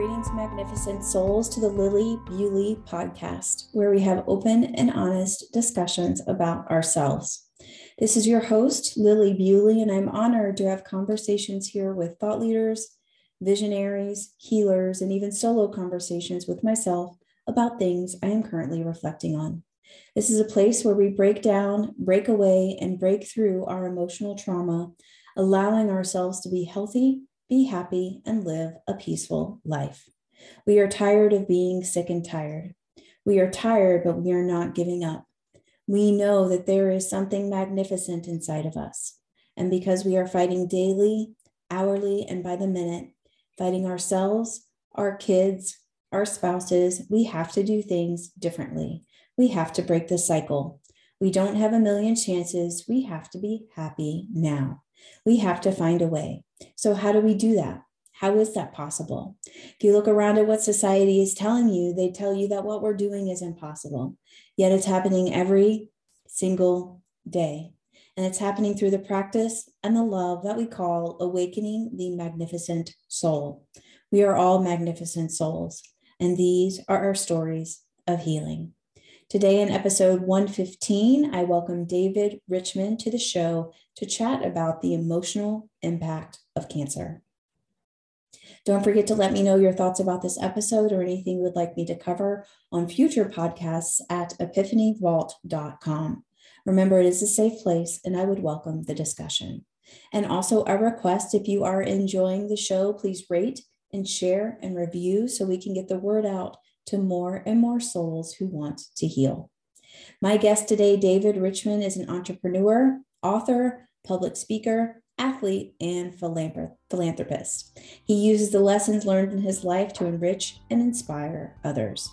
Greetings, magnificent souls, to the Lilli Bewley podcast, where we have open and honest discussions about ourselves. This is your host, Lilli Bewley, and I'm honored to have conversations here with thought leaders, visionaries, healers, and even solo conversations with myself about things I am currently reflecting on. This is a place where we break down, break away, and break through our emotional trauma, allowing ourselves to be healthy be happy, and live a peaceful life. We are tired of being sick and tired. We are tired, but we are not giving up. We know that there is something magnificent inside of us. And because we are fighting daily, hourly, and by the minute, fighting ourselves, our kids, our spouses, we have to do things differently. We have to break the cycle. We don't have a million chances. We have to be happy now. We have to find a way. So, how do we do that? How is that possible? If you look around at what society is telling you, they tell you that what we're doing is impossible. Yet it's happening every single day. And it's happening through the practice and the love that we call awakening the magnificent soul. We are all magnificent souls, and these are our stories of healing. Today, in episode 115, I welcome David Richman to the show to chat about the emotional impact of cancer. Don't forget to let me know your thoughts about this episode or anything you would like me to cover on future podcasts at epiphanyvault.com. Remember, it is a safe place and I would welcome the discussion. And also, a request if you are enjoying the show, please rate and share and review so we can get the word out to more and more souls who want to heal. My guest today, David Richman, is an entrepreneur, author, public speaker, athlete, and philanthropist. He uses the lessons learned in his life to enrich and inspire others.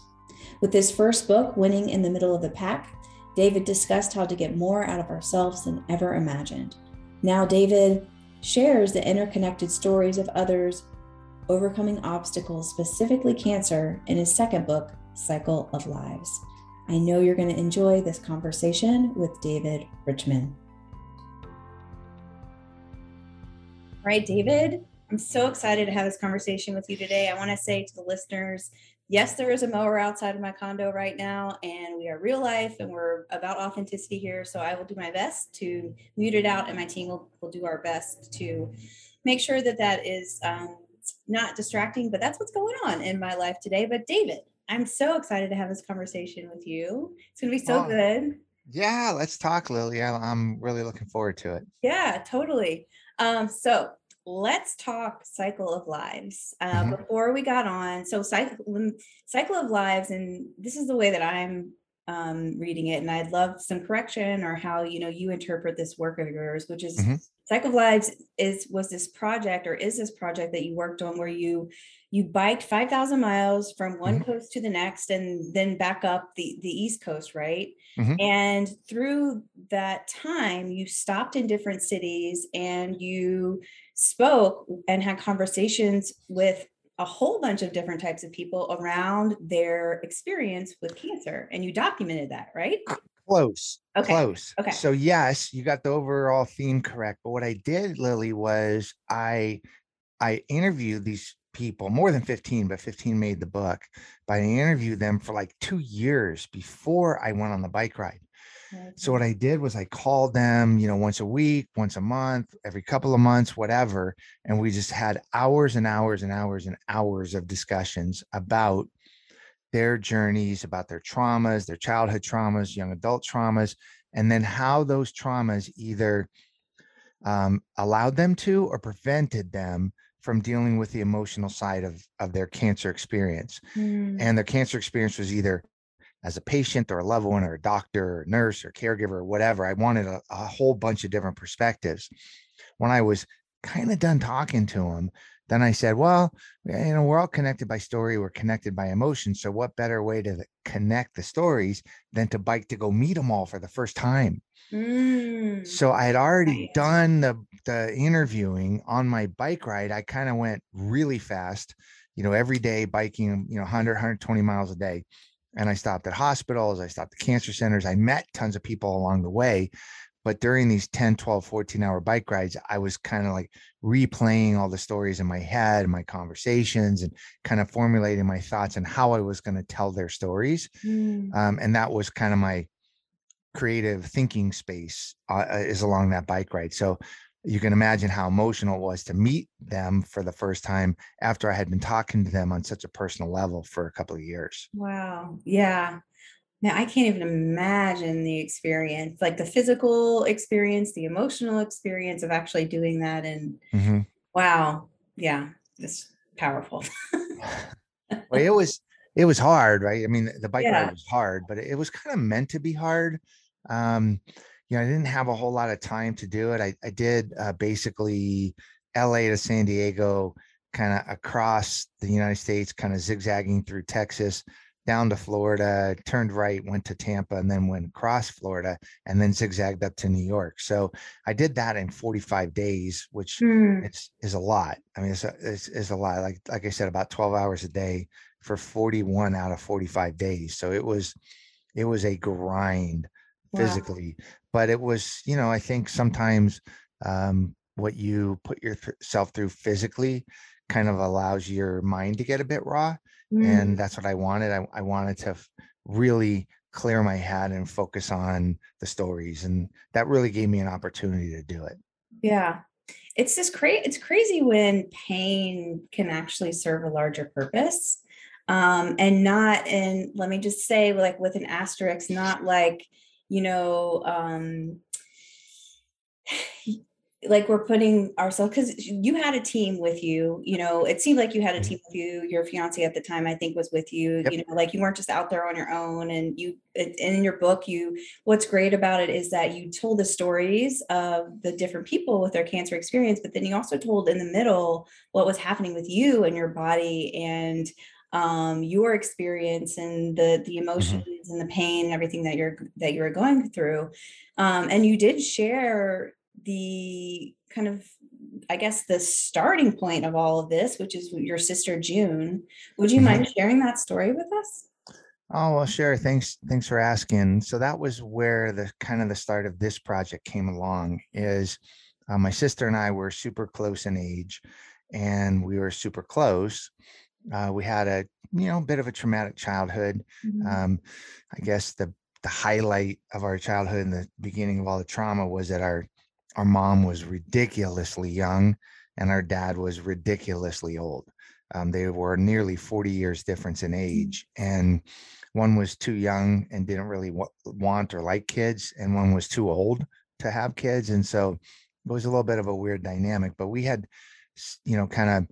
With his first book, Winning in the Middle of the Pack, David discussed how to get more out of ourselves than ever imagined. Now, David shares the interconnected stories of others overcoming obstacles, specifically cancer, in his second book, Cycle of Lives. I know you're going to enjoy this conversation with David Richman. All right, David, I'm so excited to have this conversation with you today. I want to say to the listeners, yes, there is a mower outside of my condo right now, and we are real life and we're about authenticity here. So I will do my best to mute it out, and my team will, will do our best to make sure that that is um, not distracting, but that's what's going on in my life today. But David, I'm so excited to have this conversation with you. It's going to be so oh, good. Yeah, let's talk, Lilli. I'm really looking forward to it. Yeah, totally. Um, so let's talk cycle of lives. Uh, mm-hmm. Before we got on, so cycle cycle of lives, and this is the way that I'm um, reading it, and I'd love some correction or how you know you interpret this work of yours, which is mm-hmm. Cycle of Lives is was this project or is this project that you worked on where you you biked 5000 miles from one mm-hmm. coast to the next and then back up the the east coast right mm-hmm. and through that time you stopped in different cities and you spoke and had conversations with a whole bunch of different types of people around their experience with cancer and you documented that right Close. Okay. Close. Okay. So yes, you got the overall theme correct. But what I did, Lilli, was I I interviewed these people, more than 15, but 15 made the book. But I interviewed them for like two years before I went on the bike ride. So what mm-hmm. I did was I called them, you know, once a week, once a month, every couple of months, whatever, and we just had hours and hours and hours and hours of discussions about their journeys, about their traumas, their childhood traumas, young adult traumas, and then how those traumas either um, allowed them to or prevented them from dealing with the emotional side of, of their cancer experience. Mm. And their cancer experience was either as a patient or a loved one or a doctor or nurse or caregiver or whatever. I wanted a, a whole bunch of different perspectives. When I was kind of done talking to them, then I said, well, you know, we're all connected by story, we're connected by emotion. So, what better way to connect the stories than to bike to go meet them all for the first time? Mm. So, I had already nice. done the, the interviewing on my bike ride. I kind of went really fast, you know, every day biking, you know, 100, 120 miles a day. And I stopped at hospitals, I stopped at cancer centers, I met tons of people along the way. But during these 10 12 14 hour bike rides i was kind of like replaying all the stories in my head my conversations and kind of formulating my thoughts and how i was going to tell their stories mm. um, and that was kind of my creative thinking space uh, uh, is along that bike ride. So you can imagine how emotional it was to meet them for the first time after i had been talking to them on such a personal level for a couple of years. Wow. Yeah now I can't even imagine the experience, like the physical experience, the emotional experience of actually doing that. And mm-hmm. wow, yeah, it's powerful. well, it was it was hard, right? I mean, the bike yeah. ride was hard, but it was kind of meant to be hard. Um, you know, I didn't have a whole lot of time to do it. I, I did uh, basically LA to San Diego, kind of across the United States, kind of zigzagging through Texas down to Florida, turned right, went to Tampa, and then went across Florida, and then zigzagged up to New York. So I did that in 45 days, which mm. it's is a lot. I mean, it's a, it's, it's a lot. Like like I said, about 12 hours a day for 41 out of 45 days. So it was it was a grind physically, but it was you know I think sometimes um, what you put yourself through physically kind of allows your mind to get a bit raw mm. and that's what i wanted I, I wanted to really clear my head and focus on the stories and that really gave me an opportunity to do it yeah it's just crazy it's crazy when pain can actually serve a larger purpose um and not in. let me just say like with an asterisk not like you know um like we're putting ourselves because you had a team with you you know it seemed like you had a mm-hmm. team with you your fiance at the time i think was with you yep. you know like you weren't just out there on your own and you and in your book you what's great about it is that you told the stories of the different people with their cancer experience but then you also told in the middle what was happening with you and your body and um, your experience and the the mm-hmm. emotions mm-hmm. and the pain and everything that you're that you're going through um, and you did share the kind of I guess the starting point of all of this, which is your sister June. Would you mind mm-hmm. sharing that story with us? Oh well, sure. Thanks. Thanks for asking. So that was where the kind of the start of this project came along. Is uh, my sister and I were super close in age, and we were super close. Uh, we had a you know bit of a traumatic childhood. Mm-hmm. Um, I guess the the highlight of our childhood and the beginning of all the trauma was that our our mom was ridiculously young and our dad was ridiculously old. Um, they were nearly 40 years difference in mm. age. And one was too young and didn't really w- want or like kids, and one was too old to have kids. And so it was a little bit of a weird dynamic, but we had, you know, kind of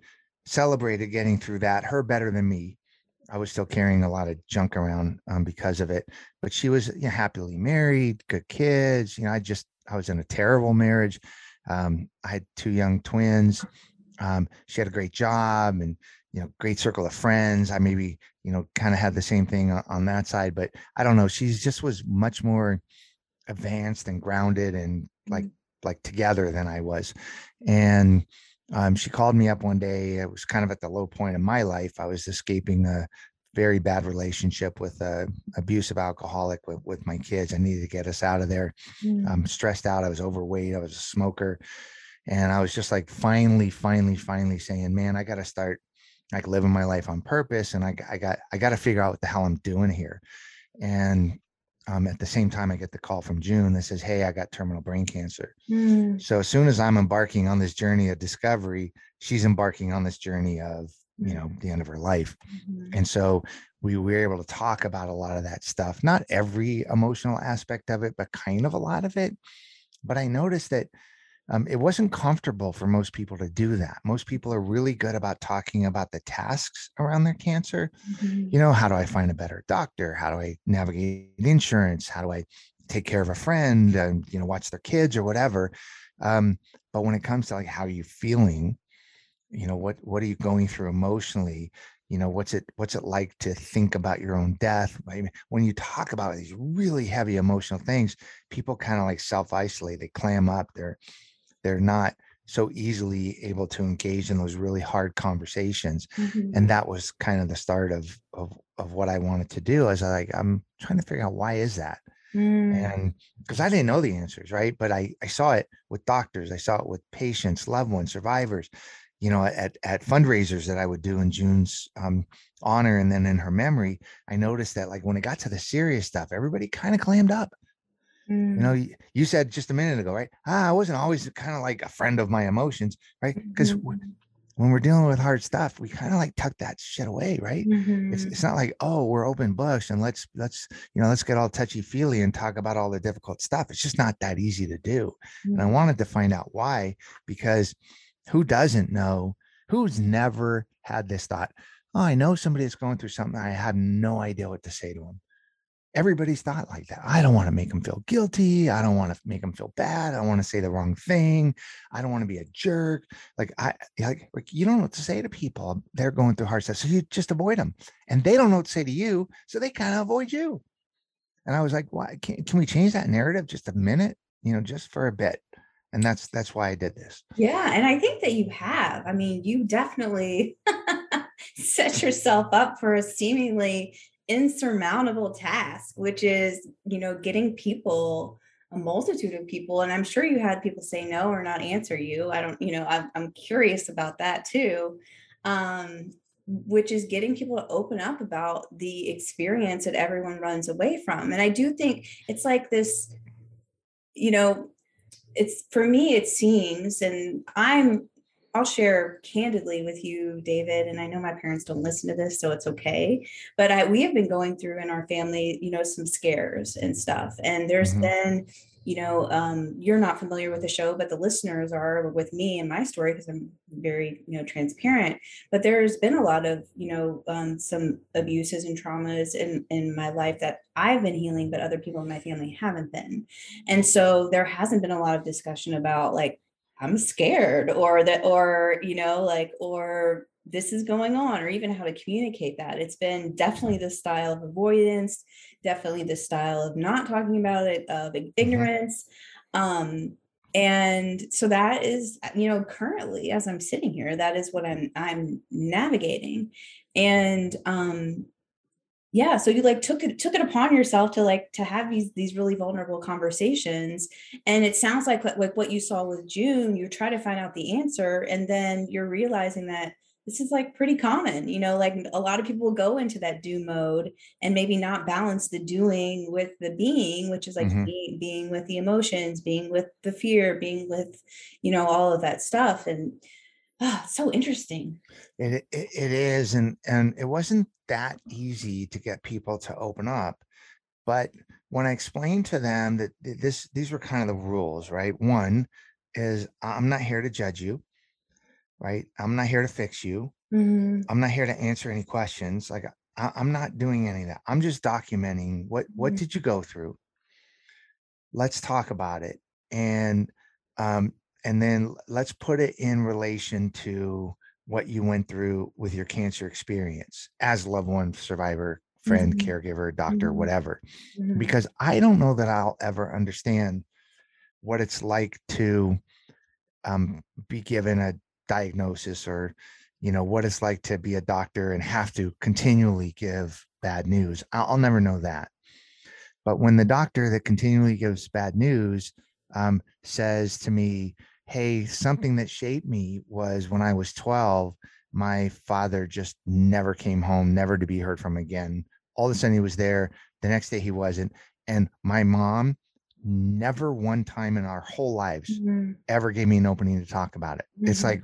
celebrated getting through that. Her better than me. I was still carrying a lot of junk around um, because of it, but she was you know, happily married, good kids. You know, I just I was in a terrible marriage. Um, I had two young twins. Um, she had a great job and you know great circle of friends. I maybe you know kind of had the same thing on, on that side, but I don't know. She just was much more advanced and grounded and like mm-hmm. like together than I was, and um, she called me up one day. It was kind of at the low point of my life. I was escaping a very bad relationship with a abusive alcoholic with, with my kids. I needed to get us out of there. Mm. I'm stressed out. I was overweight. I was a smoker. And I was just like finally, finally, finally saying, man, I got to start like living my life on purpose. And I, I got, I got to figure out what the hell I'm doing here. And um, at the same time, I get the call from June that says, Hey, I got terminal brain cancer. Mm. So as soon as I'm embarking on this journey of discovery, she's embarking on this journey of, you know, the end of her life. Mm-hmm. And so we were able to talk about a lot of that stuff, not every emotional aspect of it, but kind of a lot of it. But I noticed that um, it wasn't comfortable for most people to do that. Most people are really good about talking about the tasks around their cancer. Mm-hmm. You know, how do I find a better doctor? How do I navigate insurance? How do I take care of a friend and, you know, watch their kids or whatever? Um, but when it comes to like, how are you feeling? You know, what, what are you going through emotionally? You know, what's it, what's it like to think about your own death? I mean, when you talk about these really heavy emotional things, people kind of like self isolate, they clam up, they're, they're not so easily able to engage in those really hard conversations mm-hmm. and that was kind of the start of, of of what i wanted to do as i like i'm trying to figure out why is that Mm. And because I didn't know the answers, right? But I, I saw it with doctors, I saw it with patients, loved ones, survivors, you know, at, at fundraisers that I would do in June's um, honor and then in her memory. I noticed that like when it got to the serious stuff, everybody kind of clammed up. Mm. You know, you, you said just a minute ago, right? Ah, I wasn't always kind of like a friend of my emotions, right? Because mm-hmm when we're dealing with hard stuff, we kind of like tuck that shit away, right? Mm-hmm. It's, it's not like, oh, we're open books and let's let's you know let's get all touchy feely and talk about all the difficult stuff. It's just not that easy to do. Mm-hmm. And I mm-hmm. wanted to find out why, because who doesn't know? Who's never had this thought? Oh, I know somebody that's going through something. I have no idea what to say to them everybody's thought like that. I don't want to make them feel guilty. I don't want to make them feel bad. I want to say the wrong thing. I don't want to be a jerk. Like I like, like you don't know what to say to people. They're going through hard stuff. So you just avoid them. And they don't know what to say to you. So they kind of avoid you. And I was like, why can, can we change that narrative just a minute? You know, just for a bit. And that's that's why I did this. Yeah. And I think that you have. I mean, you definitely set yourself up for a seemingly insurmountable task, which is, you know, getting people, a multitude of people. And I'm sure you had people say no or not answer you. I don't, you know, I'm, I'm curious about that too. Um, which is getting people to open up about the experience that everyone runs away from. And I do think it's like this, you know, it's for me, it seems, and I'm I'll share candidly with you, David, and I know my parents don't listen to this, so it's okay. But I, we have been going through in our family, you know, some scares and stuff. And there's mm-hmm. been, you know, um, you're not familiar with the show, but the listeners are with me and my story because I'm very, you know, transparent. But there's been a lot of, you know, um, some abuses and traumas in in my life that I've been healing, but other people in my family haven't been. And so there hasn't been a lot of discussion about like I'm scared or that or you know like or this is going on or even how to communicate that it's been definitely the style of avoidance definitely the style of not talking about it of mm-hmm. ignorance um and so that is you know currently as i'm sitting here that is what i'm i'm navigating and um yeah so you like took it took it upon yourself to like to have these these really vulnerable conversations and it sounds like like what you saw with june you try to find out the answer and then you're realizing that this is like pretty common you know like a lot of people go into that do mode and maybe not balance the doing with the being which is like mm-hmm. being, being with the emotions being with the fear being with you know all of that stuff and oh, so interesting it, it, it is and and it wasn't that easy to get people to open up. But when I explained to them that this these were kind of the rules, right? One is I'm not here to judge you, right? I'm not here to fix you. Mm-hmm. I'm not here to answer any questions. Like I, am not doing any of that. I'm just documenting what what mm-hmm. did you go through. Let's talk about it, and um, and then let's put it in relation to what you went through with your cancer experience as a loved one survivor friend mm-hmm. caregiver doctor mm-hmm. whatever mm-hmm. because i don't know that i'll ever understand what it's like to um, be given a diagnosis or you know what it's like to be a doctor and have to continually give bad news i'll, I'll never know that but when the doctor that continually gives bad news um, says to me hey, something that shaped me was when I was 12, my father just never came home, never to be heard from again. All of a sudden he was there. The next day he wasn't. And my mom never one time in our whole lives mm-hmm. ever gave me an opening to talk about it. Mm-hmm. It's like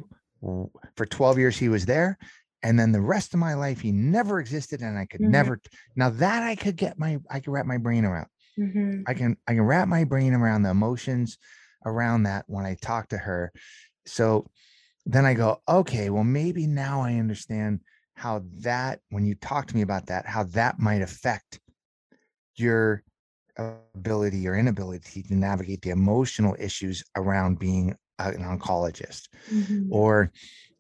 for 12 years he was there. And then the rest of my life he never existed and I could mm-hmm. never now that I could get my I could wrap my brain around. Mm-hmm. I can I can wrap my brain around the emotions around that when I talk to her. So then I go, okay, well, maybe now I understand how that, when you talk to me about that, how that might affect your ability or inability to navigate the emotional issues around being an oncologist mm-hmm. or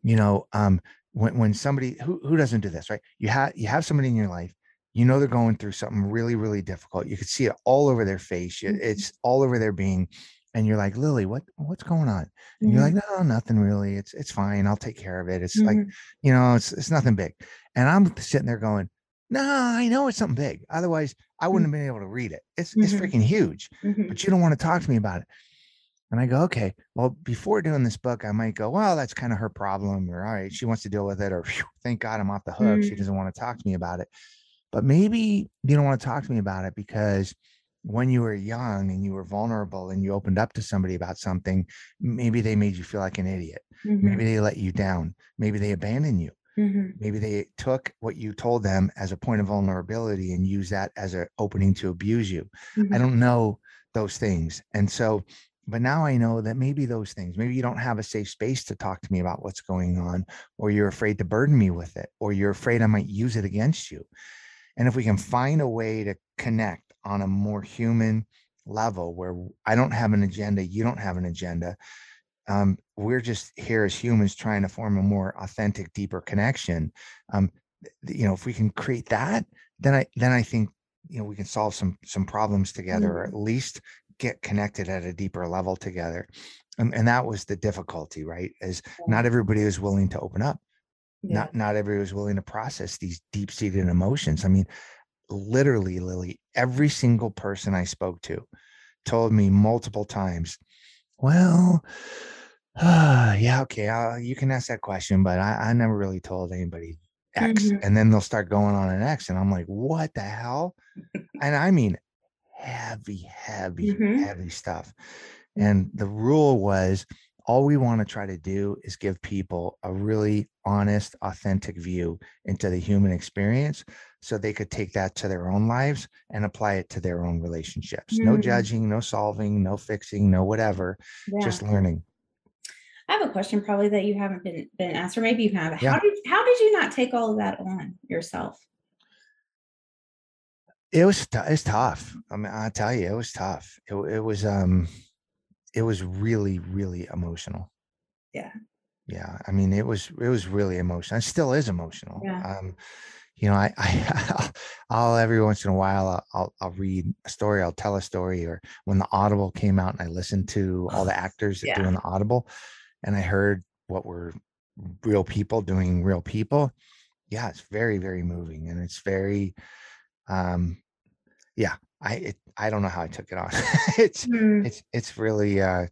you know um when, when somebody who, who doesn't do this right you have you have somebody in your life you know they're going through something really really difficult you can see it all over their face mm-hmm. it's all over their being and you're like lilli what what's going on and mm-hmm. you're like mm-hmm. no nothing really it's it's fine i'll take care of it it's mm-hmm. like you know it's it's nothing big and i'm sitting there going no, I know it's something big. Otherwise, I wouldn't mm-hmm. have been able to read it. It's mm-hmm. it's freaking huge. Mm-hmm. But you don't want to talk to me about it. And I go, okay, well, before doing this book, I might go, well, that's kind of her problem, or all right, she wants to deal with it, or thank God I'm off the hook. She doesn't want to talk to me about it. But maybe you don't want to talk to me about it because when you were young and you were vulnerable and you opened up to somebody about something, maybe they made you feel like an idiot. Mm-hmm. Maybe they let you down. Maybe they abandoned you. Mm-hmm. Maybe they took what you told them as a point of vulnerability and use that as an opening to abuse you. Mm-hmm. I don't know those things. And so, but now I know that maybe those things, maybe you don't have a safe space to talk to me about what's going on, or you're afraid to burden me with it, or you're afraid I might use it against you. And if we can find a way to connect on a more human level where I don't have an agenda, you don't have an agenda, um, we're just here as humans trying to form a more authentic deeper connection. Um, you know if we can create that then i then i think you know we can solve some some problems together mm-hmm. or at least get connected at a deeper level together. And, and that was the difficulty right is not everybody was willing to open up. Yeah. not not everybody was willing to process these deep-seated emotions. I mean literally lilli every single person i spoke to told me multiple times well uh, yeah, okay, uh, you can ask that question, but I, I never really told anybody X. Mm-hmm. And then they'll start going on an X. And I'm like, what the hell? and I mean, heavy, heavy, mm-hmm. heavy stuff. And the rule was all we want to try to do is give people a really honest, authentic view into the human experience so they could take that to their own lives and apply it to their own relationships. Mm-hmm. No judging, no solving, no fixing, no whatever, yeah. just learning. I have a question probably that you haven't been been asked, or maybe you have. Yeah. How did how did you not take all of that on yourself? It was it's tough. I mean, I tell you, it was tough. It, it was um, it was really really emotional. Yeah. Yeah. I mean, it was it was really emotional. It still is emotional. Yeah. Um, you know, I, I I'll every once in a while I'll, I'll, I'll read a story, I'll tell a story, or when the Audible came out and I listened to all the actors yeah. doing the Audible, and I heard what were real people doing real people, yeah, it's very, very moving. And it's very, um, yeah, I, it, I don't know how I took it on. it's, mm. it's, it's really, uh,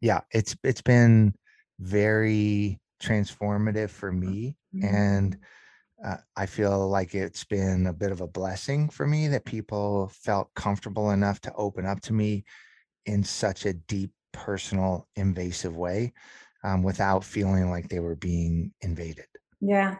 yeah, it's, it's been very transformative for me. Mm. And, uh, I feel like it's been a bit of a blessing for me that people felt comfortable enough to open up to me in such a deep personal, invasive way um, without feeling like they were being invaded. Yeah.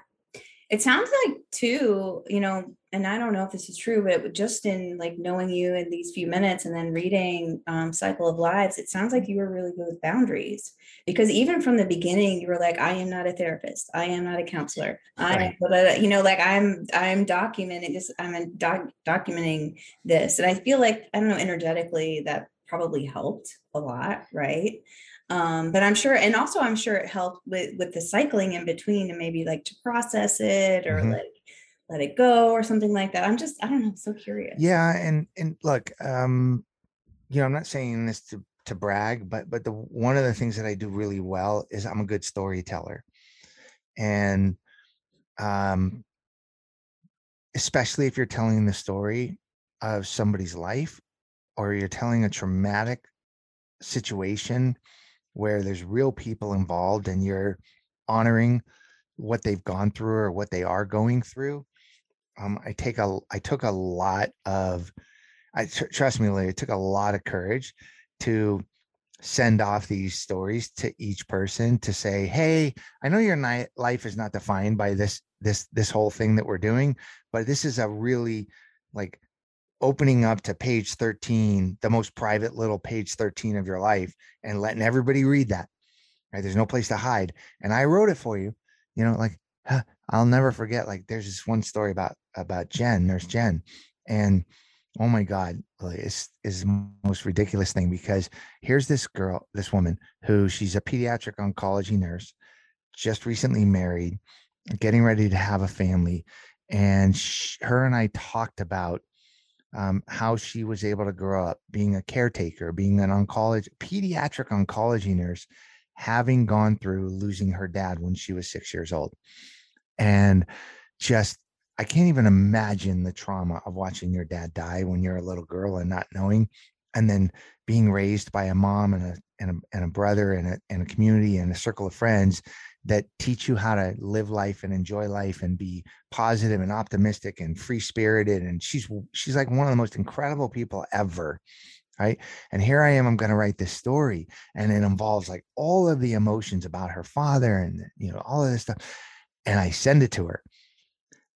It sounds like too, you know, and I don't know if this is true, but just in like knowing you in these few minutes and then reading um, Cycle of Lives, it sounds like you were really good with boundaries. Because even from the beginning, you were like, I am not a therapist, I am not a counselor, right. I, you know, like I'm, I'm documenting this, I'm doc- documenting this, and I feel like I don't know energetically that probably helped a lot, right? Um, but I'm sure, and also I'm sure it helped with with the cycling in between, and maybe like to process it or mm-hmm. like let it go or something like that. I'm just, I don't know, so curious. Yeah, and and look, um, you know, I'm not saying this to to brag, but but the one of the things that I do really well is I'm a good storyteller, and um, especially if you're telling the story of somebody's life or you're telling a traumatic situation where there's real people involved and you're honoring what they've gone through or what they are going through um, i take a i took a lot of i tr- trust me Lee, it took a lot of courage to send off these stories to each person to say hey i know your ni- life is not defined by this this this whole thing that we're doing but this is a really like opening up to page 13, the most private little page 13 of your life and letting everybody read that. Right. There's no place to hide. And I wrote it for you, you know, like huh, I'll never forget. Like there's this one story about about Jen, nurse Jen. And oh my God, it's is the most ridiculous thing because here's this girl, this woman who she's a pediatric oncology nurse, just recently married, getting ready to have a family. And she, her and I talked about um, how she was able to grow up being a caretaker, being an oncology, pediatric oncology nurse, having gone through losing her dad when she was six years old. And just, I can't even imagine the trauma of watching your dad die when you're a little girl and not knowing, and then being raised by a mom and a and a, and a brother and a, and a community and a circle of friends that teach you how to live life and enjoy life and be positive and optimistic and free spirited and she's she's like one of the most incredible people ever right? And here i am i'm going to write this story and it involves like all of the emotions about her father and you know all of this stuff and i send it to her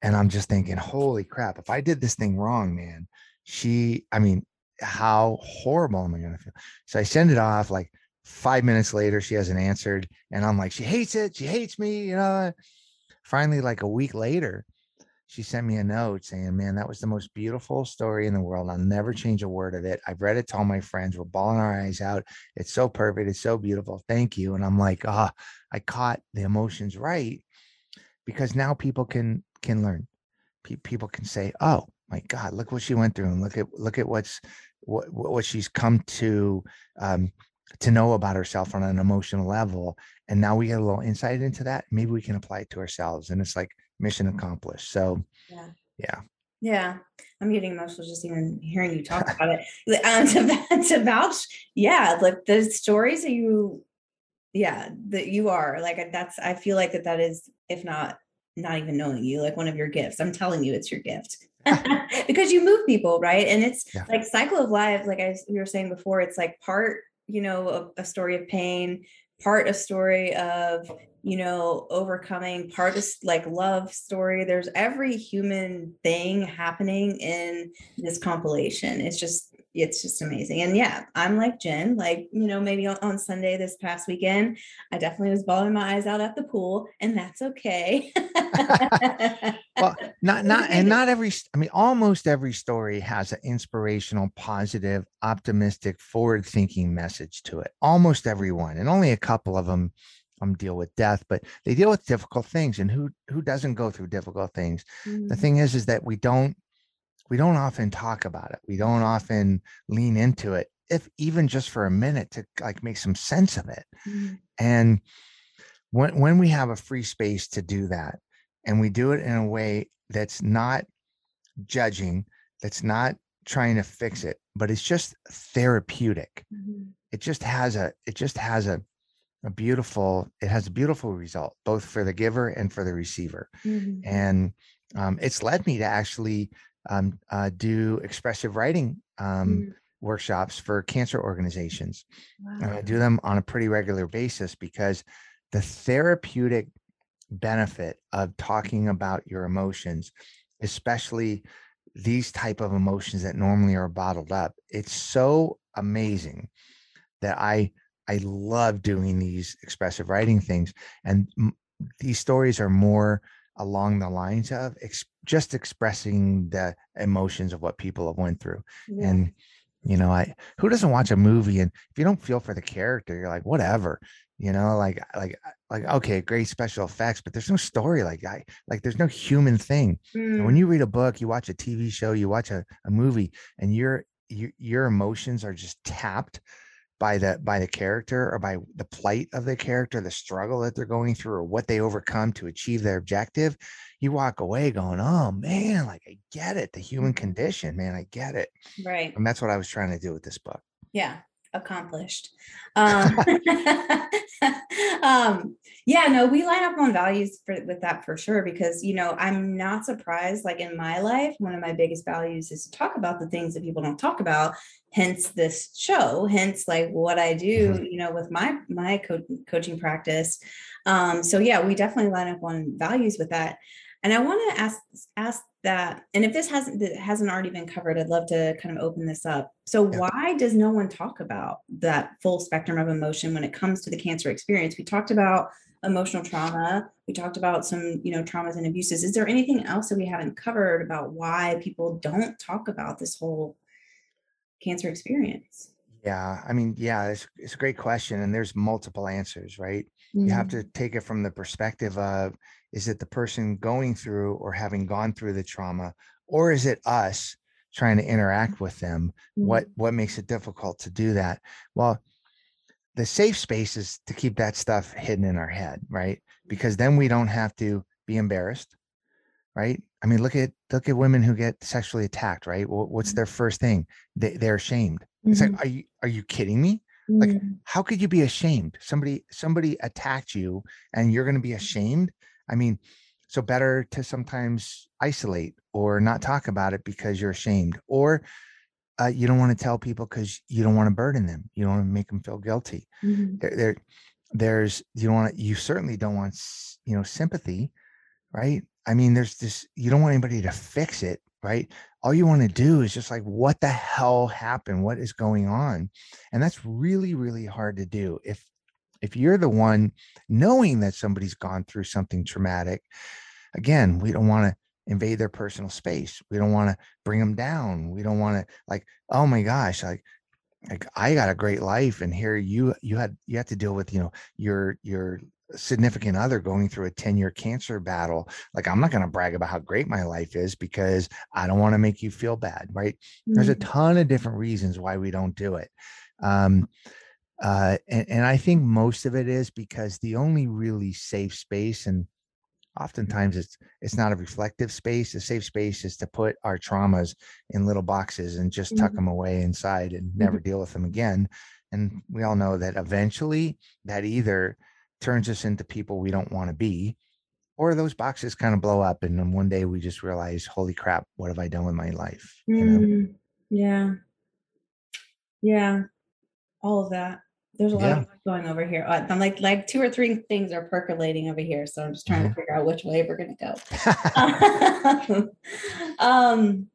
and i'm just thinking holy crap if i did this thing wrong man she i mean how horrible am i going to feel? So i send it off like Five minutes later, she hasn't answered. And I'm like, she hates it. She hates me. You know, finally, like a week later, she sent me a note saying, Man, that was the most beautiful story in the world. I'll never change a word of it. I've read it to all my friends. We're bawling our eyes out. It's so perfect. It's so beautiful. Thank you. And I'm like, ah, oh, I caught the emotions right because now people can can learn. people can say, Oh my God, look what she went through and look at look at what's what what she's come to um, to know about herself on an emotional level. And now we get a little insight into that. Maybe we can apply it to ourselves. And it's like mission accomplished. So yeah. Yeah. Yeah, I'm getting emotional just even hearing you talk about it. Um, to, to vouch, yeah, like the stories that you, yeah, that you are like that's. I feel like that that is, if not, not even knowing you, like one of your gifts. I'm telling you, it's your gift because you move people, right? And it's yeah. like cycle of life. Like I we were saying before, it's like part you know, a, a story of pain, part a story of you know overcoming part of like love story. There's every human thing happening in this compilation. It's just it's just amazing and yeah i'm like jen like you know maybe on, on sunday this past weekend i definitely was bawling my eyes out at the pool and that's okay well not not and not every i mean almost every story has an inspirational positive optimistic forward thinking message to it almost everyone, and only a couple of them um, deal with death, but they deal with difficult things. And who who doesn't go through difficult things? Mm-hmm. The thing is, is that we don't we don't often talk about it. We don't often lean into it, if even just for a minute to like make some sense of it. Mm-hmm. And when when we have a free space to do that, and we do it in a way that's not judging, that's not trying to fix it, but it's just therapeutic. Mm-hmm. It just has a it just has a a beautiful it has a beautiful result both for the giver and for the receiver mm-hmm. and um, it's led me to actually um, uh, do expressive writing um, mm-hmm. workshops for cancer organizations wow. and i do them on a pretty regular basis because the therapeutic benefit of talking about your emotions especially these type of emotions that normally are bottled up it's so amazing that i I love doing these expressive writing things. And m- these stories are more along the lines of ex- just expressing the emotions of what people have went through. Yeah. And, you know, I, who doesn't watch a movie and if you don't feel for the character, you're like, whatever, you know, like, like, like, okay, great special effects, but there's no story. Like I, like there's no human thing. Mm. when you read a book, you watch a TV show, you watch a, a movie and your, your, your emotions are just tapped by the by the character or by the plight of the character the struggle that they're going through or what they overcome to achieve their objective you walk away going oh man like i get it the human mm-hmm. condition man i get it. Right. And that's what i was trying to do with this book. Yeah accomplished. Um, um yeah no we line up on values for with that for sure because you know i'm not surprised like in my life one of my biggest values is to talk about the things that people don't talk about hence this show hence like what i do mm-hmm. you know with my my co- coaching practice. Um so yeah we definitely line up on values with that. And i want to ask ask that and if this hasn't hasn't already been covered i'd love to kind of open this up so yeah. why does no one talk about that full spectrum of emotion when it comes to the cancer experience we talked about emotional trauma we talked about some you know traumas and abuses is there anything else that we haven't covered about why people don't talk about this whole cancer experience yeah i mean yeah it's, it's a great question and there's multiple answers right mm-hmm. you have to mm-hmm. take it from the perspective of is it the person going through or having gone through the trauma or is it us trying to interact with them mm-hmm. what what makes it difficult to do that well the safe space is to keep that stuff hidden in our head right because then we don't have to be embarrassed right I mean, look at look at women who get sexually attacked, right? What's mm-hmm. their first thing? They they're ashamed. Mm-hmm. It's like, mm-hmm. are you are you kidding me? Mm-hmm. Like, how could you be ashamed? Somebody somebody attacked you, and you're going to be ashamed. I mean, so better to sometimes isolate or not talk about it because you're ashamed, or uh, you don't want to tell people because you don't want to burden them. You don't want to make them feel guilty. Mm-hmm. There, there, there's you don't want you certainly don't want you know sympathy, right? I mean, there's this, you don't want anybody to fix it, right? All you want to do is just like, what the hell happened? What is going on? And that's really, really hard to do. If, if you're the one knowing that somebody's gone through something traumatic, again, we don't want to invade their personal space. We don't want to bring them down. We don't want to like, oh my gosh, like like I got a great life and here you you had you had to deal with you know your your significant other going through a 10 year cancer battle like i'm not going to brag about how great my life is because i don't want to make you feel bad right mm-hmm. there's a mm-hmm. ton of different reasons why we don't do it um uh and, and i think most of it is because the only really safe space and oftentimes it's it's not a reflective space The safe space is to put our traumas in little boxes and just tuck mm-hmm. them away inside and never mm-hmm. deal with them again and we all know that eventually that either turns us into people we don't want to be or those boxes kind of blow up and then one day we just realize holy crap what have i done with my life you know? mm, yeah yeah all of that there's a lot yeah. going over here uh, i'm like like two or three things are percolating over here so i'm just trying mm-hmm. to figure out which way we're going to go um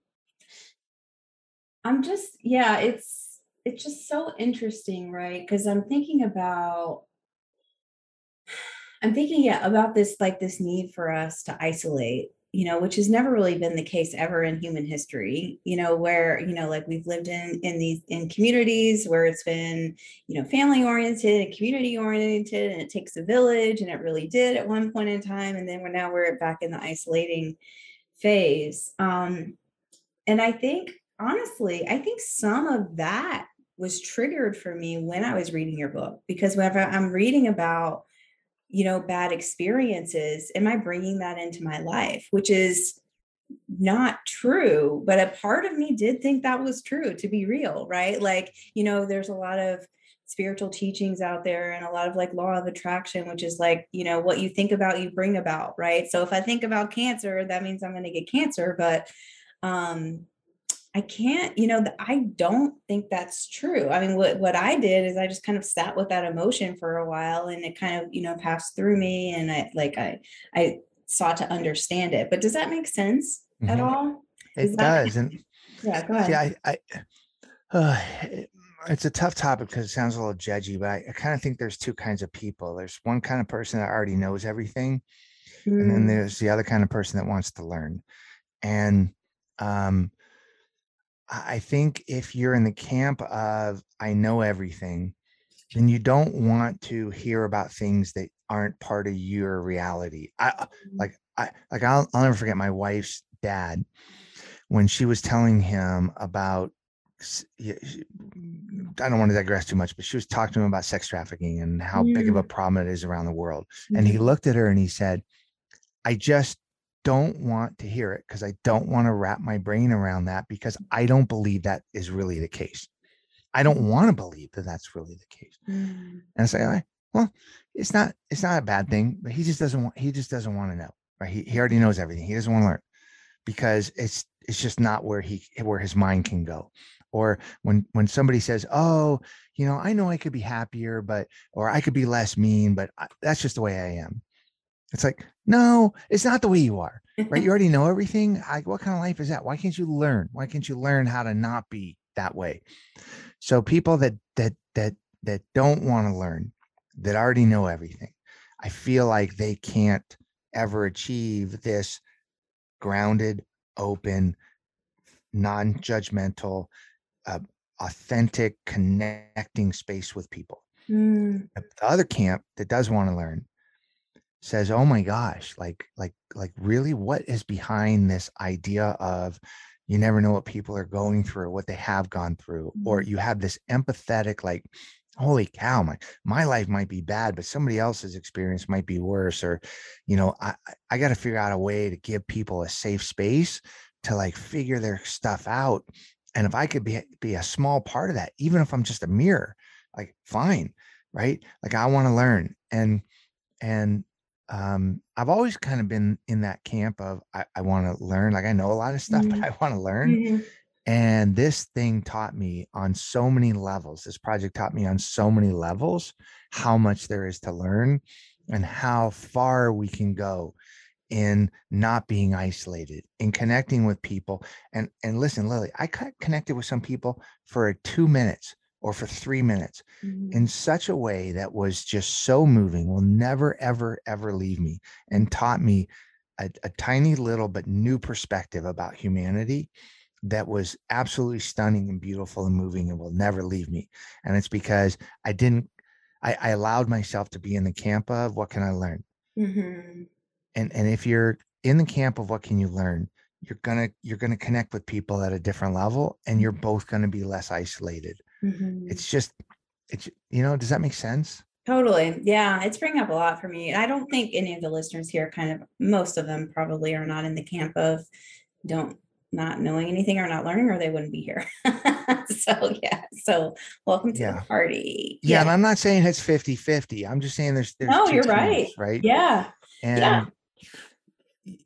i'm just yeah it's it's just so interesting right because i'm thinking about I'm thinking yeah about this like this need for us to isolate, you know, which has never really been the case ever in human history, you know, where, you know, like we've lived in in these in communities where it's been, you know, family oriented and community oriented and it takes a village and it really did at one point in time and then we're now we're back in the isolating phase. Um and I think honestly, I think some of that was triggered for me when I was reading your book because whenever I'm reading about you know bad experiences am i bringing that into my life? Which is not true but a part of me did think that was true to be real right? Like you know there's a lot of spiritual teachings out there and a lot of like law of attraction which is like you know what you think about you bring about right? So if i think about cancer that means i'm going to get cancer but um I can't, you know, I don't think that's true. I mean, what, what I did is I just kind of sat with that emotion for a while and it kind of, you know, passed through me and I like I I sought to understand it. But does that make sense mm-hmm. at all? It does. and yeah, go ahead. Yeah, I, I uh, it's a tough topic because it sounds a little judgy, but I, I kind of think there's two kinds of people. There's one kind of person that already knows everything, mm. and then mm. there's the other kind of person that wants to learn. And um, I think if you're in the camp of I know everything, then you don't want to hear about things that aren't part of your reality. I uh, mm-hmm. like I like I'll, I'll never forget my wife's dad when she was telling him about I don't want to digress too much, but she was talking to him about sex trafficking and how mm. big of a mm. problem it is around the world. And he mm-hmm. looked at her and he said, I just don't want to hear it because I don't want to wrap my brain around that because I don't believe that is really the case. I don't want to believe that that's really the case. Mm. And I say, well, it's not, it's not a bad thing, but he just doesn't want, he just doesn't want to know, right? He, he already knows everything. He doesn't want to learn because it's, it's just not where he, where his mind can go. Or when, when somebody says, oh, you know, I know I could be happier, but, or I could be less mean, but I, that's just the way I am. It's like, no, it's not the way you are, right? you already know everything. I, what kind of life is that? Why can't you learn? Why can't you learn how to not be that way? So people that that that that don't want to learn, that already know everything, I feel like they can't ever achieve this grounded, open, non-judgmental, uh, authentic, connecting space with people. Mm. The other camp that does want to learn says oh my gosh like like like really what is behind this idea of you never know what people are going through what they have gone through or mm-hmm. you have this empathetic like holy cow, my my life might be bad, but somebody else's experience might be worse. Or, you know, I I got to figure out a way to give people a safe space to like figure their stuff out. And if I could be be a small part of that, even if I'm just a mirror, like fine, right? Like I want to learn. And and um I've always kind of been in that camp of I, I want to learn. Like I know a lot of stuff, mm-hmm. but I want to learn. Mm-hmm. And this thing taught me on so many levels. This project taught me on so many levels how much there is to learn and how far we can go in not being isolated, in connecting with people. And and listen, Lilli, I connected with some people for two minutes or for three minutes mm-hmm. in such a way that was just so moving, will never, ever, ever leave me, and taught me a, a tiny little but new perspective about humanity that was absolutely stunning and beautiful and moving and will never leave me. And it's because I didn't, I, I allowed myself to be in the camp of what can I learn? Mm-hmm. And and if you're in the camp of what can you learn, you're gonna you're gonna connect with people at a different level and you're mm-hmm. both gonna be less isolated. Mm-hmm. It's just it's you know, does that make sense? Totally. Yeah. It's bringing up a lot for me. I don't think any of the listeners here kind of most of them probably are not in the camp of don't not knowing anything or not learning or they wouldn't be here so yeah so welcome to yeah. the party yeah. yeah. and i'm not saying it's 50 50 i'm just saying there's, there's no you're teams, right right yeah and yeah.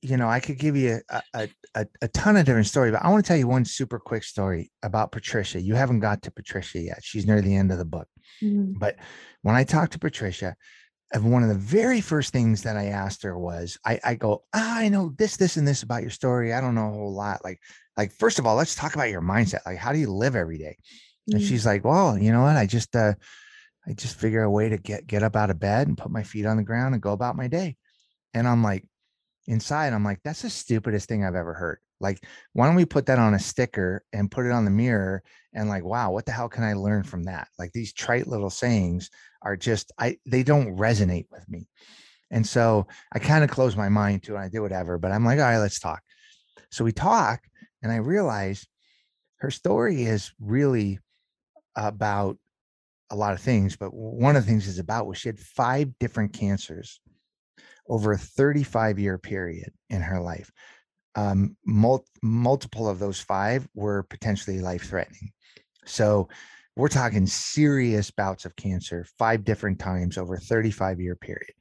You know i could give you a, a, a, a ton of different story but i want to tell you one super quick story about patricia you haven't got to patricia yet she's near the end of the book mm-hmm. but when i talked to patricia one of the very first things that I asked her was, I, I go, ah, I know this, this, and this about your story. I don't know a whole lot. Like, like first of all, let's talk about your mindset. Like, how do you live every day? Mm-hmm. And she's like, well, you know what? I just, uh, I just figure a way to get get up out of bed and put my feet on the ground and go about my day. And I'm like, inside, I'm like, that's the stupidest thing I've ever heard. Like, why don't we put that on a sticker and put it on the mirror? And like, wow, what the hell can I learn from that? Like these trite little sayings are just I they don't resonate with me. And so I kind of closed my mind to it. I did whatever, but I'm like, all right, let's talk. So we talk, and I realize her story is really about a lot of things, but one of the things is about was she had five different cancers over a 35 year period in her life. Um, mul- multiple of those five were potentially life threatening. So we're talking serious bouts of cancer five different times over a 35 year period.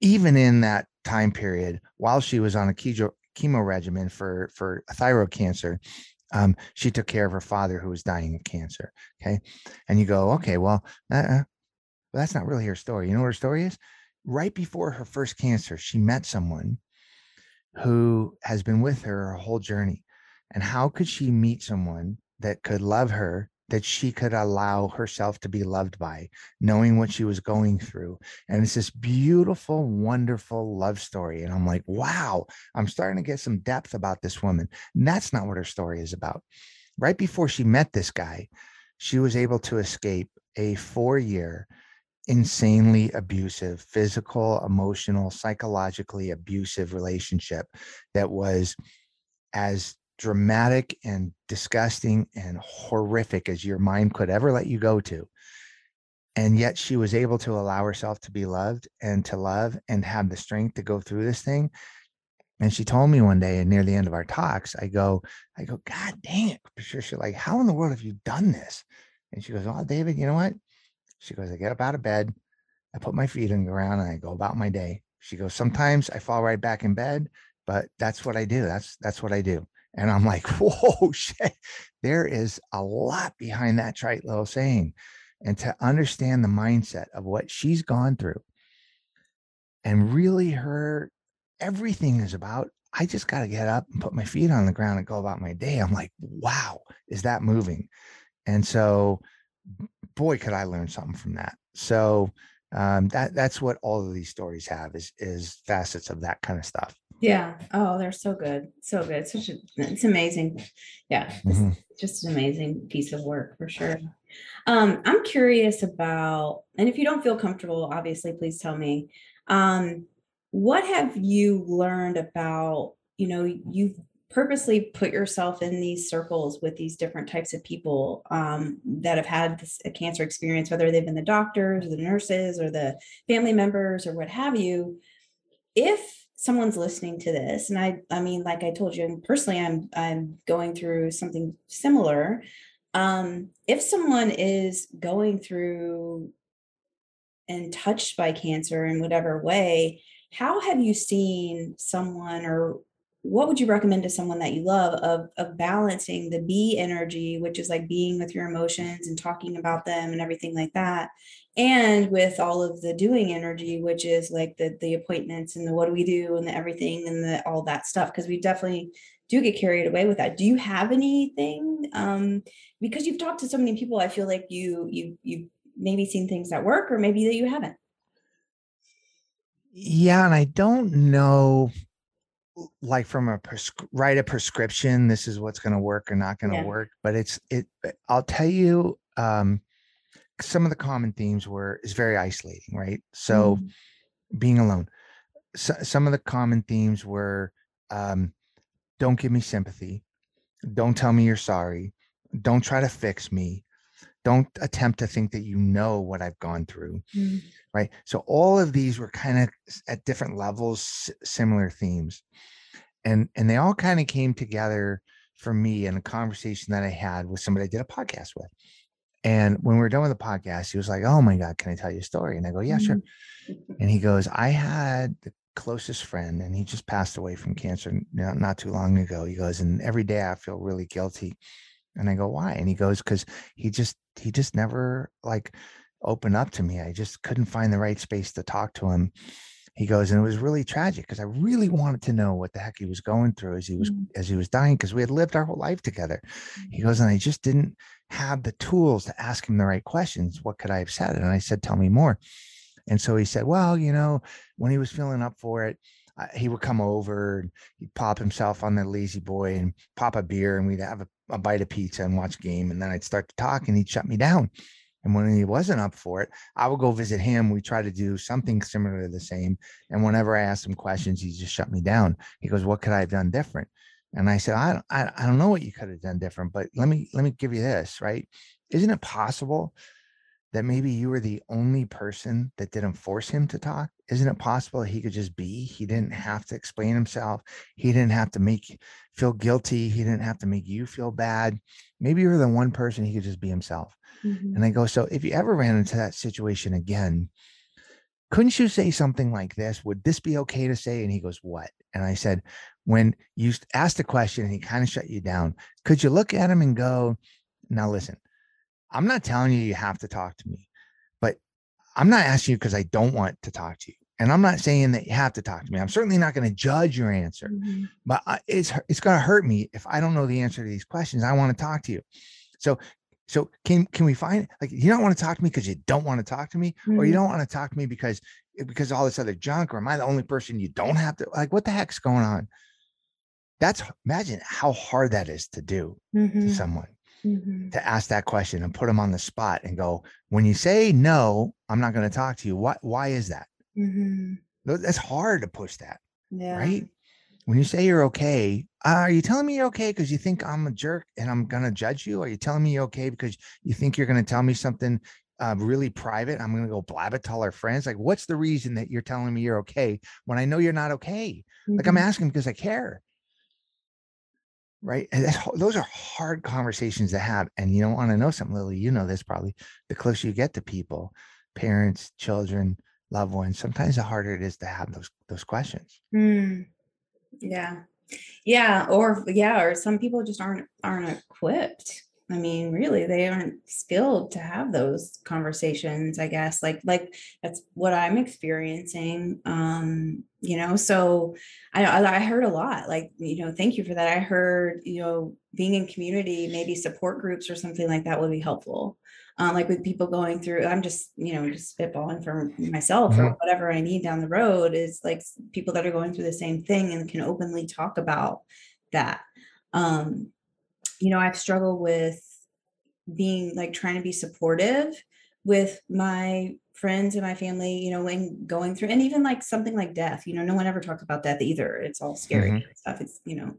Even in that time period, while she was on a chemo, chemo regimen for, for thyroid cancer, um, she took care of her father who was dying of cancer. Okay. And you go, okay, well, uh, that's not really her story. You know what her story is? Right before her first cancer, she met someone who has been with her her whole journey. And how could she meet someone that could love her that she could allow herself to be loved by, knowing what she was going through. And it's this beautiful, wonderful love story. And I'm like, wow, I'm starting to get some depth about this woman. And that's not what her story is about. Right before she met this guy, she was able to escape a four year, insanely abusive, physical, emotional, psychologically abusive relationship that was as dramatic and disgusting and horrific as your mind could ever let you go to. And yet she was able to allow herself to be loved and to love and have the strength to go through this thing. And she told me one day, and near the end of our talks, I go, I go, God dang it, Patricia, like, how in the world have you done this? And she goes, Oh, David, you know what? She goes, I get up out of bed, I put my feet on the ground, and I go about my day. She goes, Sometimes I fall right back in bed, but that's what I do. That's that's what I do. And I'm like, whoa, shit, there is a lot behind that trite little saying. And to understand the mindset of what she's gone through and really her everything is about, I just got to get up and put my feet on the ground and go about my day. I'm like, wow, is that moving? And so, boy, could I learn something from that. So, um, that that's what all of these stories have is is facets of that kind of stuff. Yeah. Oh, they're so good. So good. Such a, it's amazing. Yeah. Mm-hmm. Just an amazing piece of work for sure. Um, I'm curious about, and if you don't feel comfortable, obviously, please tell me. Um, what have you learned about, you know, you've purposely put yourself in these circles with these different types of people um, that have had this, a cancer experience, whether they've been the doctors, or the nurses, or the family members, or what have you, if someone's listening to this, and I, I mean, like I told you, and personally, I'm, I'm going through something similar. Um, if someone is going through and touched by cancer in whatever way, how have you seen someone or what would you recommend to someone that you love of, of balancing the be energy which is like being with your emotions and talking about them and everything like that and with all of the doing energy which is like the the appointments and the what do we do and the everything and the all that stuff? Because we definitely do get carried away with that. Do you have anything um because you've talked to so many people i feel like you you you've maybe seen things that work or maybe that you haven't. Yeah and i don't know like from a pres- write a prescription this is what's going to work or not going to yeah. work but it's it i'll tell you um some of the common themes were is very isolating right so mm. being alone so, some of the common themes were um don't give me sympathy don't tell me you're sorry don't try to fix me don't attempt to think that you know what i've gone through mm. right so all of these were kind of at different levels similar themes and and they all kind of came together for me in a conversation that I had with somebody I did a podcast with. And when we were done with the podcast, he was like, "Oh my God, can I tell you a story?" And I go, "Yeah, sure." Mm-hmm. And he goes, "I had the closest friend, and he just passed away from cancer not, not too long ago." He goes, "And every day I feel really guilty." And I go, "Why?" And he goes, "Because he just he just never like opened up to me. I just couldn't find the right space to talk to him." he goes and it was really tragic because i really wanted to know what the heck he was going through as he was mm-hmm. as he was dying because we had lived our whole life together he mm-hmm. goes and i just didn't have the tools to ask him the right questions what could i have said and i said tell me more and so he said well you know when he was feeling up for it he would come over and he'd pop himself on the lazy boy and pop a beer and we'd have a, a bite of pizza and watch game and then i'd start to talk and he'd shut me down and when he wasn't up for it, I would go visit him. We try to do something similar to the same. And whenever I asked him questions, he just shut me down. He goes, "What could I have done different?" And I said, "I don't, I, I don't know what you could have done different, but let me let me give you this. Right? Isn't it possible that maybe you were the only person that didn't force him to talk? Isn't it possible that he could just be? He didn't have to explain himself. He didn't have to make feel guilty. He didn't have to make you feel bad. Maybe you were the one person he could just be himself. Mm-hmm. And I go, so if you ever ran into that situation again, couldn't you say something like this? Would this be okay to say? And he goes, what? And I said, when you asked a question and he kind of shut you down, could you look at him and go, now listen, I'm not telling you you have to talk to me, but I'm not asking you because I don't want to talk to you. And I'm not saying that you have to talk to me. I'm certainly not going to judge your answer, mm-hmm. but it's it's going to hurt me if I don't know the answer to these questions. I want to talk to you. So so can can we find like you don't want to talk to me because you don't want to talk to me, mm-hmm. or you mm-hmm. don't want to talk to me because because all this other junk, or am I the only person you don't have to like? What the heck's going on? That's imagine how hard that is to do mm-hmm. to someone mm-hmm. to ask that question and put them on the spot and go, when you say no, I'm not going to talk to you. Why why is that? Mm-hmm. That's hard to push that. Yeah. Right when you say you're okay, uh, are you telling me you're okay because you think I'm a jerk and I'm gonna judge you? Are you telling me you're okay because you think you're gonna tell me something uh, really private? I'm gonna go blab it to all our friends. Like, what's the reason that you're telling me you're okay when I know you're not okay? Mm-hmm. Like, I'm mm-hmm. asking because I care. Right. And those are hard conversations to have. And you don't want to know something, Lilli. You know this probably. The closer you get to people, parents, children, loved ones, sometimes the harder it is to have those those questions. Mm. Yeah. Yeah. Or yeah, or some people just aren't aren't equipped. I mean, really, they aren't skilled to have those conversations, I guess. Like, like that's what I'm experiencing. Um, you know, so I I heard a lot. Like, you know, thank you for that. I heard, you know, being in community, maybe support groups or something like that would be helpful um, like with people going through i'm just you know just spitballing for myself mm-hmm. or whatever i need down the road is like people that are going through the same thing and can openly talk about that um you know i've struggled with being like trying to be supportive with my friends and my family, you know, when going through, and even like something like death, you know, no one ever talks about death either. It's all scary mm-hmm. stuff. It's, you know,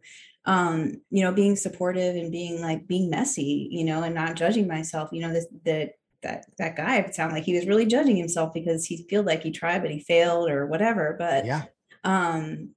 um you know being supportive and being like being messy you know and not judging myself you know this that that that guy it sounded like he was really judging himself because he felt like he tried but he failed or whatever but yeah um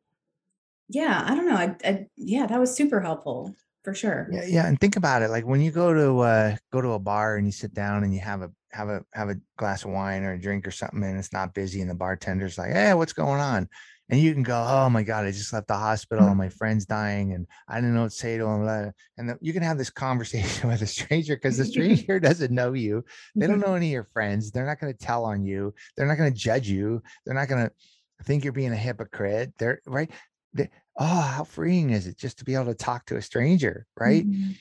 yeah i don't know I, I yeah that was super helpful for sure yeah yeah and think about it like when you go to uh go to a bar and you sit down and you have a have a have a glass of wine or a drink or something and it's not busy and the bartender's like hey what's going on and you can go, oh my God, I just left the hospital and my friend's dying and I didn't know what to say to him. And you can have this conversation with a stranger because the stranger doesn't know you. They don't know any of your friends. They're not going to tell on you. They're not going to judge you. They're not going to think you're being a hypocrite. They're right. They, oh, how freeing is it just to be able to talk to a stranger, right? Mm-hmm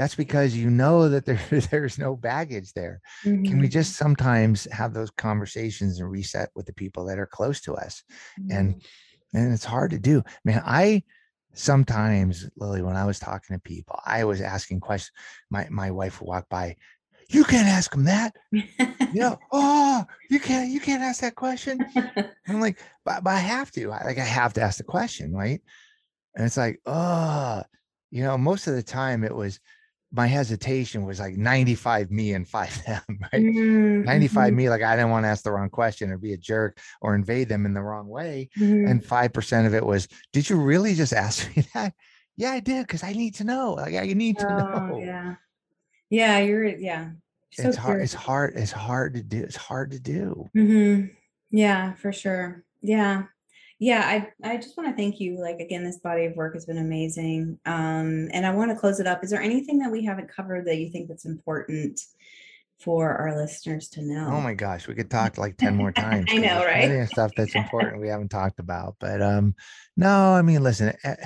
that's because you know that there, there's no baggage there. Mm-hmm. Can we mm-hmm. just sometimes have those conversations and reset with the people that are close to us? Mm-hmm. And and it's hard to do. Man, I sometimes, Lilli, when I was talking to people, I was asking questions. My my wife would walk by, you can't ask them that. you know, oh, you can't, you can't ask that question. And I'm like, but, but I have to. I, like I have to ask the question, right? And it's like, oh, you know, most of the time it was my hesitation was like 95 me and 5 them, right? Mm-hmm. 95 me, like I didn't want to ask the wrong question or be a jerk or invade them in the wrong way. Mm-hmm. And 5% of it was, did you really just ask me that? Yeah, I did, because I need to know. Like I need to oh, know. Yeah. Yeah, you're yeah. So it's hard, it's hard, it's hard to do. It's hard to do. Mm-hmm. Yeah, for sure. Yeah yeah i i just want to thank you like again this body of work has been amazing um and i want to close it up is there anything that we haven't covered that you think that's important for our listeners to know oh my gosh we could talk like 10 more times i know right stuff that's important we haven't talked about but um no i mean listen eh,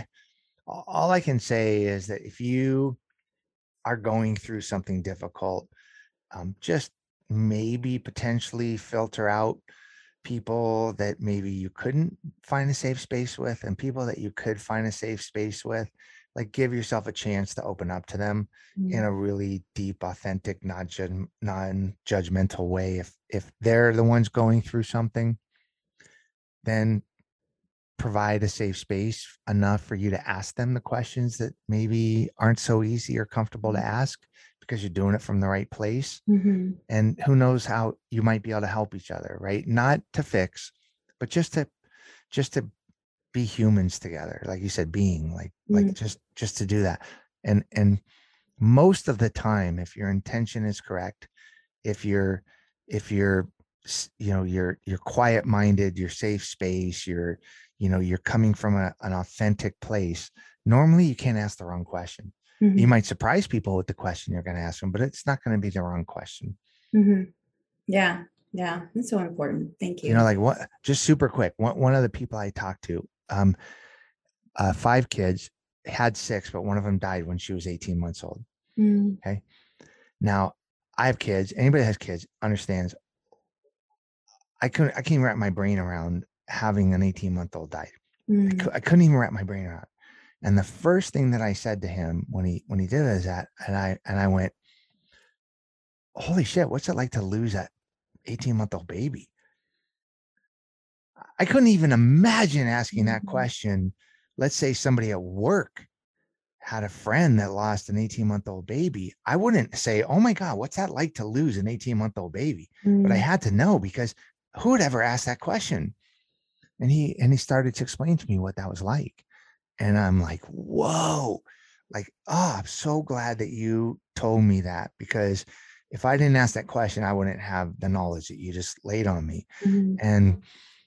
all i can say is that if you are going through something difficult um just maybe potentially filter out people that maybe you couldn't find a safe space with and people that you could find a safe space with like give yourself a chance to open up to them mm-hmm. in a really deep authentic non non-judgmental way if if they're the ones going through something then provide a safe space enough for you to ask them the questions that maybe aren't so easy or comfortable to mm-hmm. ask because you're doing it from the right place. Mm-hmm. And who knows how you might be able to help each other, right? Not to fix, but just to just to be humans together. Like you said, being like mm-hmm. like just just to do that. And and most of the time, if your intention is correct, if you're if you're you know you're you're quiet minded you're safe space you're you know you're coming from a, an authentic place normally you can't ask the wrong question Mm-hmm. You might surprise people with the question you're going to ask them, but it's not going to be the wrong question. Mm-hmm. Yeah. Yeah. That's so important. Thank you. You know, like what, just super quick. One, one of the people I talked to, um, uh, five kids, had six, but one of them died when she was 18 months old. Mm. Okay. Now I have kids. Anybody has kids understands. I couldn't, I can't wrap my brain around having an 18 month old die. Mm. I, I, couldn't even wrap my brain around. And the first thing that I said to him when he when he did it is that, and I and I went, "Holy shit! What's it like to lose that 18 month old baby?" I couldn't even imagine asking that mm-hmm. question. Let's say somebody at work had a friend that lost an 18 month old baby. I wouldn't say, "Oh my god, what's that like to lose an 18 month old baby?" Mm. But I mm. had to know because who would ever ask that question? And he and he started to explain to me what that was like and I'm like, whoa, like, oh, I'm so glad that you told me that because if I didn't ask that question, I wouldn't have the knowledge that you just laid on me. Mm-hmm. And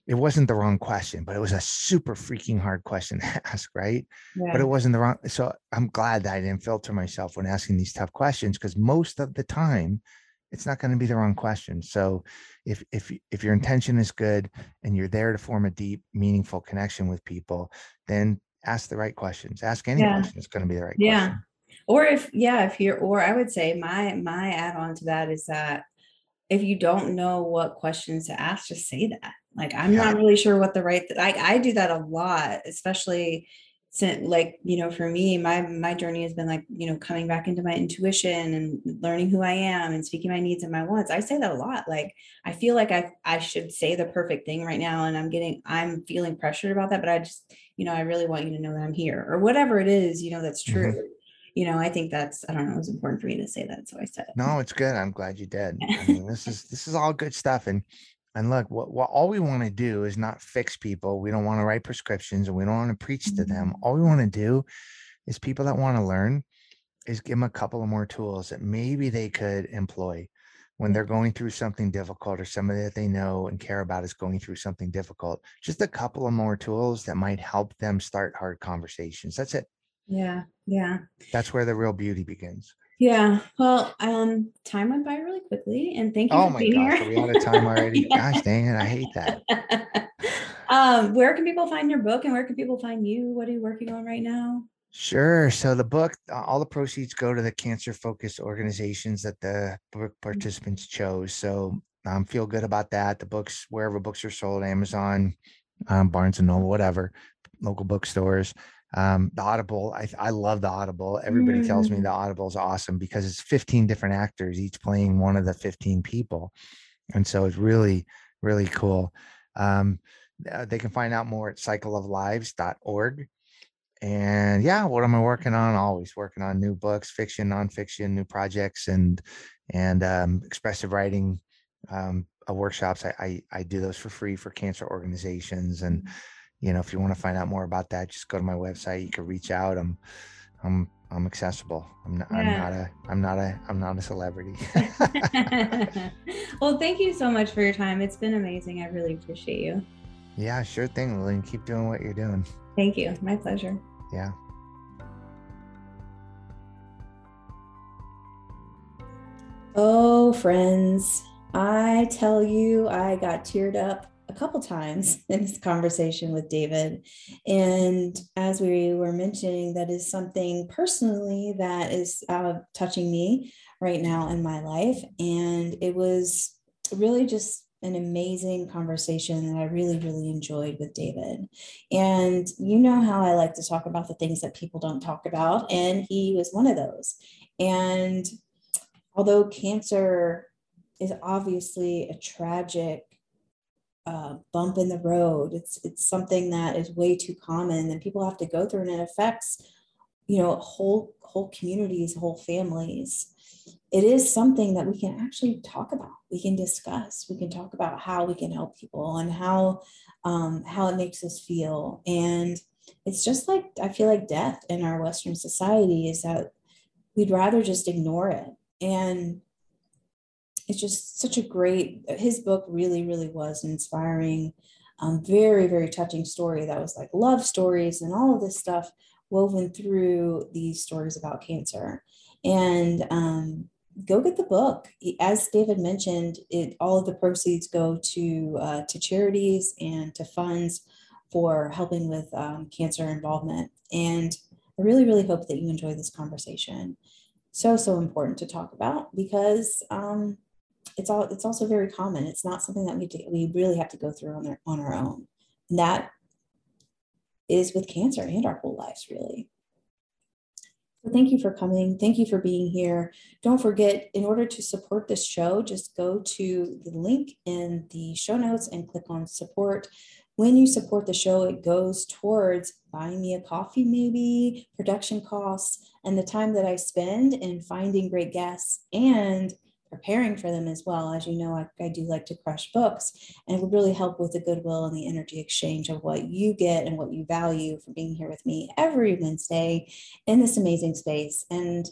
it wasn't the wrong question, but it was a super freaking hard question to ask, right? Yeah. But it wasn't the wrong. So I'm glad that I didn't filter myself when asking these tough questions because most of the time, it's not going to be the wrong question. So if if if your intention is good and you're there to form a deep, meaningful connection with people, then ask the right questions. Ask any yeah. question. It's going to be the right question. yeah. question. Or if yeah, if you're or I would say my my add on to that is that if you don't know what questions to ask, just say that. Like I'm yeah. not really sure what the right like I do that a lot, especially like you know for me my my journey has been like you know coming back into my intuition and learning who i am and speaking my needs and my wants. I say that a lot like i feel like i i should say the perfect thing right now and i'm getting i'm feeling pressured about that but i just you know i really want you to know that i'm here or whatever it is you know that's true. Mm-hmm. you know i think that's i don't know it was important for me to say that so i said it. No it's good i'm glad you did. I mean this is this is all good stuff and and look, what, what all we want to do is not fix people. We don't want to write prescriptions and we don't want to preach to them. Mm-hmm. All we want to do is people that want to learn is give them a couple of more tools that maybe they could employ when they're going through something difficult or somebody that they know and care about is going through something difficult. Just a couple of more tools that might help them start hard conversations. That's it. Yeah. Yeah. That's where the real beauty begins. Yeah. Well, um, time went by really quickly, and thank you. For being here. Oh my gosh, are we out of time already? yeah. Gosh dang it, I hate that. um, where can people find your book, and where can people find you? What are you working on right now? Sure. So the book, all the proceeds go to the cancer focused organizations that the book mm. participants chose. So um, feel good about that. The books, wherever books are sold, Amazon, um, Barnes and Noble, whatever, local bookstores um the audible i i love the audible. Everybody mm. tells me mm. the audible is awesome because it's 15 different actors each playing one of the 15 people. And so it's really really cool. Um uh, they can find out more at cycleoflives.org and yeah what am i working on? Always working on new books fiction nonfiction new projects and and um expressive writing um uh, workshops. I, I i do those for free for cancer organizations and mm you know, if you want to find out more about that, just go to my website. You can reach out. I'm, I'm, I'm accessible. I'm not, yeah. I'm not a, I'm not a, I'm not a celebrity. well, thank you so much for your time. It's been amazing. I really appreciate you. Yeah, sure thing, Lillian. Keep doing what you're doing. Thank you. My pleasure. Yeah. Oh, friends, I tell you, I got teared up a couple times in this conversation with David. And as we were mentioning, that is something personally that is uh, touching me right now in my life. And it was really just an amazing conversation that I really, really enjoyed with David. And you know how I like to talk about the things that people don't talk about. And he was one of those. And although cancer is obviously a tragic uh, bump in the road. It's it's something that is way too common and people have to go through, and it affects, you know, whole whole communities, whole families. It is something that we can actually talk about. We can discuss. We can talk about how we can help people and how um, how it makes us feel. And it's just like I feel like death in our Western society is that we'd rather just ignore it. And it's just such a great his book really really was an inspiring um, very very touching story that was like love stories and all of this stuff woven through these stories about cancer. And um, go get the book. As david mentioned it all of the proceeds go to uh, to charities and to funds for helping with um, cancer involvement. And i really really hope that you enjoy this conversation. So so important to talk about because um, it's all it's also very common. It's not something that we do, we really have to go through on our on our own. And that is with cancer and our whole lives, really. So thank you for coming. Thank you for being here. Don't forget, in order to support this show, just go to the link in the show notes and click on support. When you support the show, it goes towards buying me a coffee, maybe production costs, and the time that I spend in finding great guests and preparing for them as well. As you know, I, I, do like to crush books, and it would really help with the goodwill and the energy exchange of what you get and what you value for being here with me every Wednesday in this amazing space. And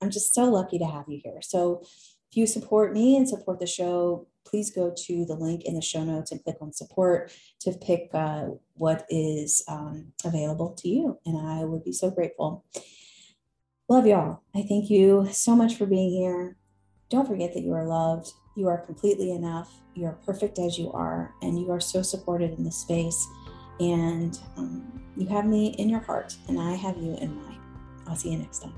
I'm just so lucky to have you here. So if you support me and support the show, please go to the link in the show notes and click on support to pick uh, what is um, available to you. And I would be so grateful. Love y'all. I thank you so much for being here. Don't forget that you are loved. You are completely enough. You are perfect as you are, and you are so supported in this space. And um, you have me in your heart, and I have you in mine. I'll see you next time.